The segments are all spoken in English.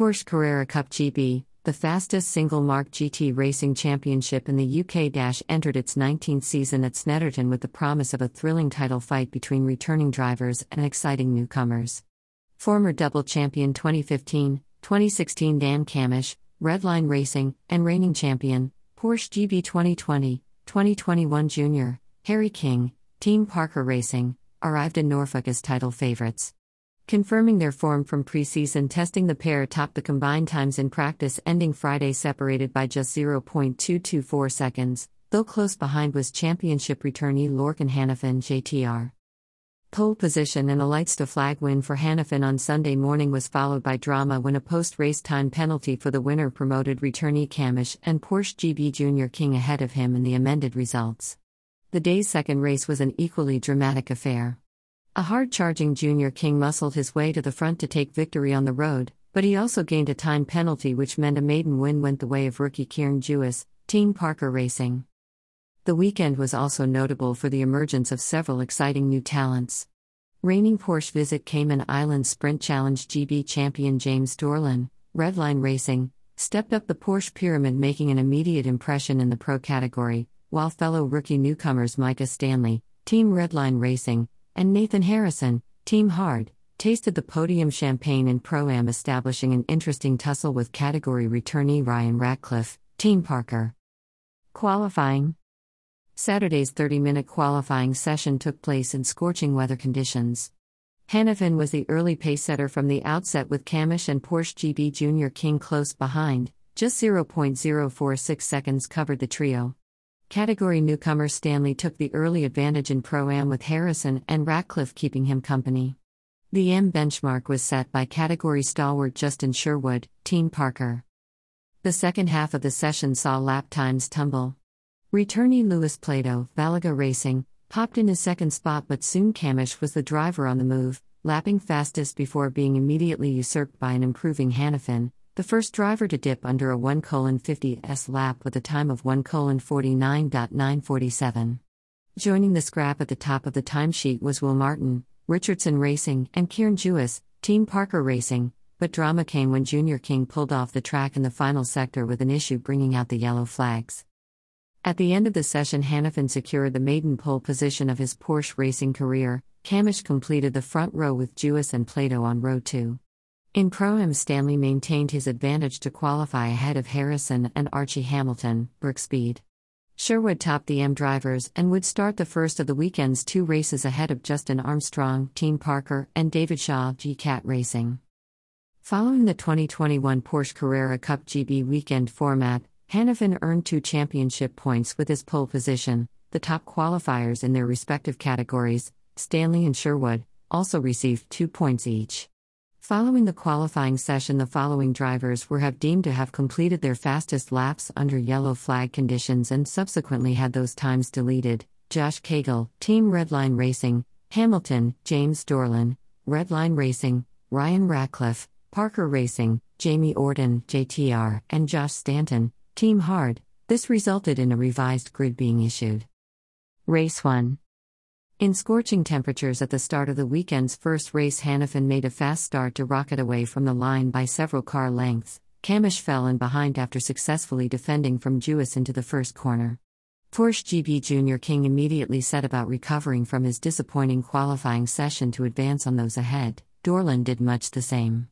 Porsche Carrera Cup GB, the fastest single mark GT racing championship in the UK entered its 19th season at Snetterton with the promise of a thrilling title fight between returning drivers and exciting newcomers. Former double champion 2015, 2016 Dan Cammish, Redline Racing, and reigning champion, Porsche GB 2020, 2021 Junior, Harry King, Team Parker Racing, arrived in Norfolk as title favorites. Confirming their form from preseason testing, the pair topped the combined times in practice, ending Friday separated by just 0.224 seconds, though close behind was championship returnee Lorcan Hanafin JTR. Pole position and a lights to flag win for Hanafin on Sunday morning was followed by drama when a post race time penalty for the winner promoted returnee Cammish and Porsche GB Junior King ahead of him in the amended results. The day's second race was an equally dramatic affair. A hard charging Junior King muscled his way to the front to take victory on the road, but he also gained a time penalty which meant a maiden win went the way of rookie Kieran Jewiss, Team Parker Racing. The weekend was also notable for the emergence of several exciting new talents. Reigning Porsche Visit Cayman Islands Sprint Challenge GB champion James Dorlin, Redline Racing, stepped up the Porsche pyramid, making an immediate impression in the pro category, while fellow rookie newcomers Micah Stanley, Team Redline Racing, and Nathan Harrison, Team Hard, tasted the podium champagne in Pro Am, establishing an interesting tussle with category returnee Ryan Ratcliffe, Team Parker. Qualifying Saturday's 30 minute qualifying session took place in scorching weather conditions. Hanafin was the early pace setter from the outset with Cammish and Porsche GB Junior King close behind, just 0.046 seconds covered the trio. Category newcomer Stanley took the early advantage in Pro Am with Harrison and Ratcliffe keeping him company. The M benchmark was set by category stalwart Justin Sherwood, Team Parker. The second half of the session saw lap times tumble. Returnee Lewis Plato, Valaga Racing, popped in his second spot, but soon Cammish was the driver on the move, lapping fastest before being immediately usurped by an improving Hanafin, the first driver to dip under a 1 50 s lap with a time of 1 49.947. Joining the scrap at the top of the timesheet was Will Martin, Richardson Racing, and Kieran Jewiss, Team Parker Racing, but drama came when Junior King pulled off the track in the final sector with an issue bringing out the yellow flags. At the end of the session, Hanafin secured the maiden pole position of his Porsche racing career. Cammish completed the front row with Jewiss and Plato on row 2. In Pro Am, Stanley maintained his advantage to qualify ahead of Harrison and Archie Hamilton, Speed. Sherwood topped the M drivers and would start the first of the weekend's two races ahead of Justin Armstrong, Team Parker, and David Shaw, GCAT Racing. Following the 2021 Porsche Carrera Cup GB weekend format, Hanafin earned two championship points with his pole position. The top qualifiers in their respective categories, Stanley and Sherwood, also received two points each. Following the qualifying session, the following drivers were have deemed to have completed their fastest laps under yellow flag conditions and subsequently had those times deleted. Josh Cagle, Team Redline Racing, Hamilton, James Dorlin, Redline Racing, Ryan Ratcliffe, Parker Racing, Jamie Orden, JTR, and Josh Stanton, Team Hard. This resulted in a revised grid being issued. Race 1 in scorching temperatures at the start of the weekend's first race, Hanafin made a fast start to rocket away from the line by several car lengths. Cammish fell in behind after successfully defending from Jewiss into the first corner. Porsche GB Junior King immediately set about recovering from his disappointing qualifying session to advance on those ahead. Dorland did much the same.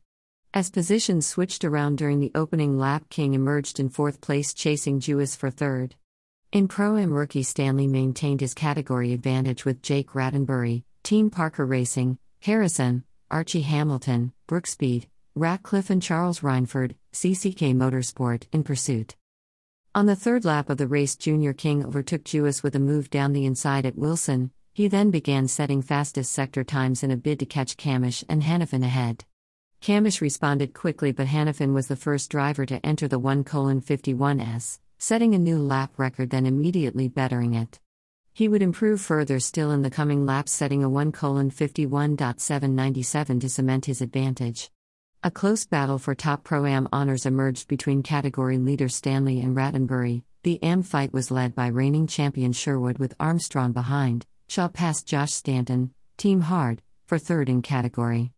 As positions switched around during the opening lap, King emerged in fourth place, chasing Jewiss for third. In Pro Am rookie Stanley maintained his category advantage with Jake Rattenbury, Team Parker Racing, Harrison, Archie Hamilton, Brookspeed, Ratcliffe and Charles Reinford, CCK Motorsport, in pursuit. On the third lap of the race, Junior King overtook Jewiss with a move down the inside at Wilson. He then began setting fastest sector times in a bid to catch Cammish and Hanafin ahead. Cammish responded quickly, but Hanafin was the first driver to enter the 1 51s setting a new lap record, then immediately bettering it. He would improve further still in the coming laps, setting a 1 51.797 to cement his advantage. A close battle for top Pro Am honors emerged between category leader Stanley and Rattenbury. The AM fight was led by reigning champion Sherwood with Armstrong behind. Shaw passed Josh Stanton, Team Hard, for third in category.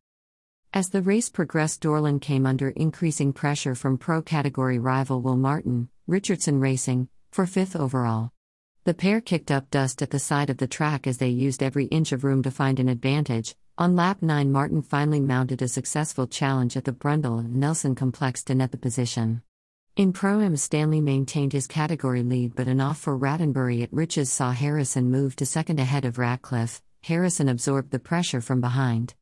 As the race progressed, Dorland came under increasing pressure from pro category rival Will Martin, Richardson Racing, for fifth overall. The pair kicked up dust at the side of the track as they used every inch of room to find an advantage. On lap 9, Martin finally mounted a successful challenge at the Brundle and Nelson complex to net the position. In Pro Am, Stanley maintained his category lead, but an off for Rattenbury at Riches saw Harrison move to second ahead of Ratcliffe. Harrison absorbed the pressure from behind.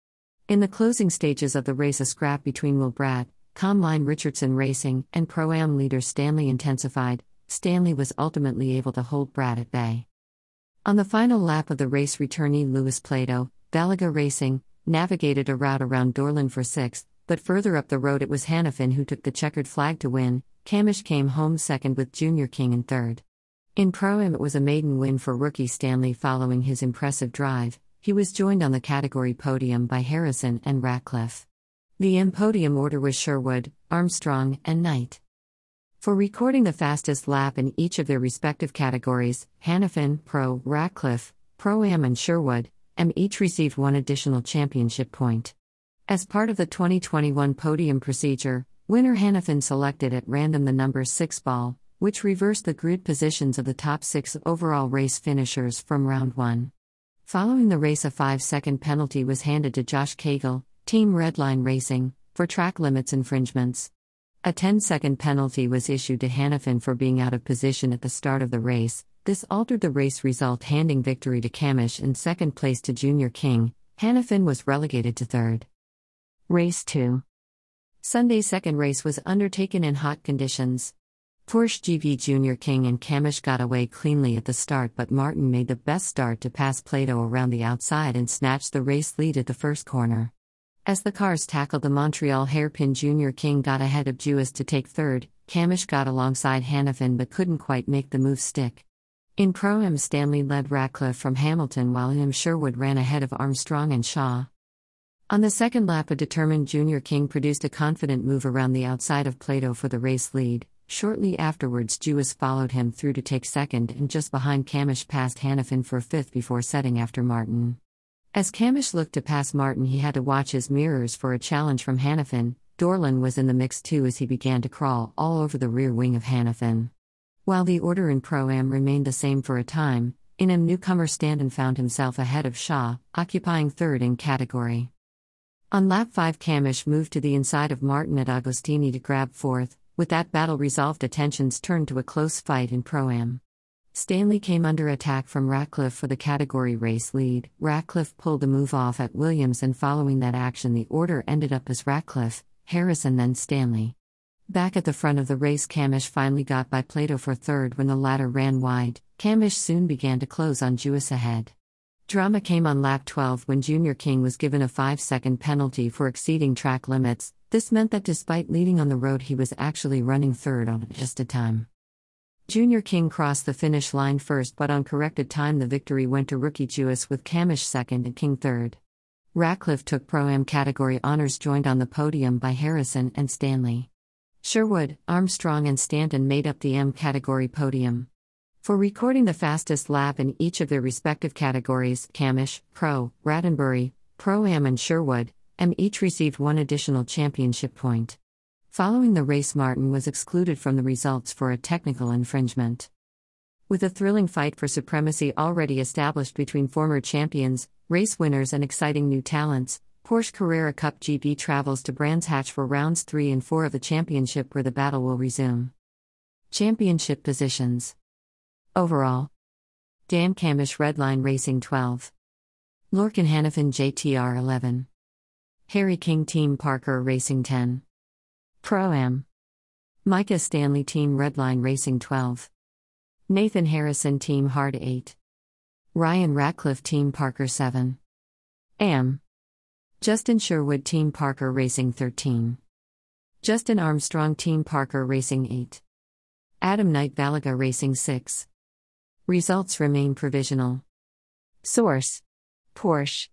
In the closing stages of the race, a scrap between Will Bratt, Comline Richardson Racing, and Pro Am leader Stanley intensified. Stanley was ultimately able to hold Bratt at bay. On the final lap of the race, returnee Lewis Plato, Balaga Racing, navigated a route around Dorland for sixth, but further up the road it was Hanafin who took the checkered flag to win. Cammish came home second with Junior King in third. In Pro Am, it was a maiden win for rookie Stanley following his impressive drive. He was joined on the category podium by Harrison and Ratcliffe. The podium order was Sherwood, Armstrong, and Knight. For recording the fastest lap in each of their respective categories, Hanafin, Pro, Ratcliffe, Pro Am, and Sherwood, M each received one additional championship point. As part of the 2021 podium procedure, winner Hanafin selected at random the number 6 ball, which reversed the grid positions of the top six overall race finishers from round 1. Following the race, a five second penalty was handed to Josh Cagle, Team Redline Racing, for track limits infringements. A 10 second penalty was issued to Hanafin for being out of position at the start of the race. This altered the race result, handing victory to Cammish and second place to Junior King. Hanafin was relegated to third. Race 2 Sunday's second race was undertaken in hot conditions. Porsche GB Junior King and Cammish got away cleanly at the start, but Martin made the best start to pass Plato around the outside and snatched the race lead at the first corner. As the cars tackled the Montreal hairpin, Junior King got ahead of Jewiss to take third. Cammish got alongside Hanafin but couldn't quite make the move stick. In Pro Am, Stanley led Ratcliffe from Hamilton while M. Sherwood ran ahead of Armstrong and Shaw. On the second lap, a determined Junior King produced a confident move around the outside of Plato for the race lead. Shortly afterwards, Jewiss followed him through to take second and just behind Cammish passed Hanafin for fifth before setting after Martin. As Cammish looked to pass Martin, he had to watch his mirrors for a challenge from Hanafin. Dorland was in the mix too as he began to crawl all over the rear wing of Hanafin. While the order in Pro Am remained the same for a time, in a newcomer Stanton found himself ahead of Shaw, occupying third in category. On lap 5, Cammish moved to the inside of Martin at Agostini to grab fourth, with that battle resolved, attentions turned to a close fight in Pro Am. Stanley came under attack from Ratcliffe for the category race lead. Ratcliffe pulled the move off at Williams, and following that action, the order ended up as Ratcliffe, Harrison, then Stanley. Back at the front of the race, Cammish finally got by Plato for third when the latter ran wide. Cammish soon began to close on Jewiss ahead. Drama came on lap 12 when Junior King was given a 5 second penalty for exceeding track limits, this meant that despite leading on the road, he was actually running third on just a time. Junior King crossed the finish line first, but on corrected time, the victory went to rookie Jewiss with Cammish second and King third. Ratcliffe took Pro Am category honors, joined on the podium by Harrison and Stanley. Sherwood, Armstrong, and Stanton made up the M category podium. For recording the fastest lap in each of their respective categories, Cammish, Pro, Rattenbury, Pro Am, and Sherwood, M each received one additional championship point. Following the race, Martin was excluded from the results for a technical infringement. With a thrilling fight for supremacy already established between former champions, race winners, and exciting new talents, Porsche Carrera Cup GB travels to Brands Hatch for rounds 3 and 4 of the championship where the battle will resume. Championship positions Overall Dan Cammish Redline Racing 12. Lorcan Hanafin JTR 11. Harry King Team Parker Racing 10. Pro Am. Micah Stanley Team Redline Racing 12. Nathan Harrison Team Hard 8. Ryan Ratcliffe Team Parker 7. Am. Justin Sherwood Team Parker Racing 13. Justin Armstrong Team Parker Racing 8. Adam Knight Balaga Racing 6. Results remain provisional. Source Porsche.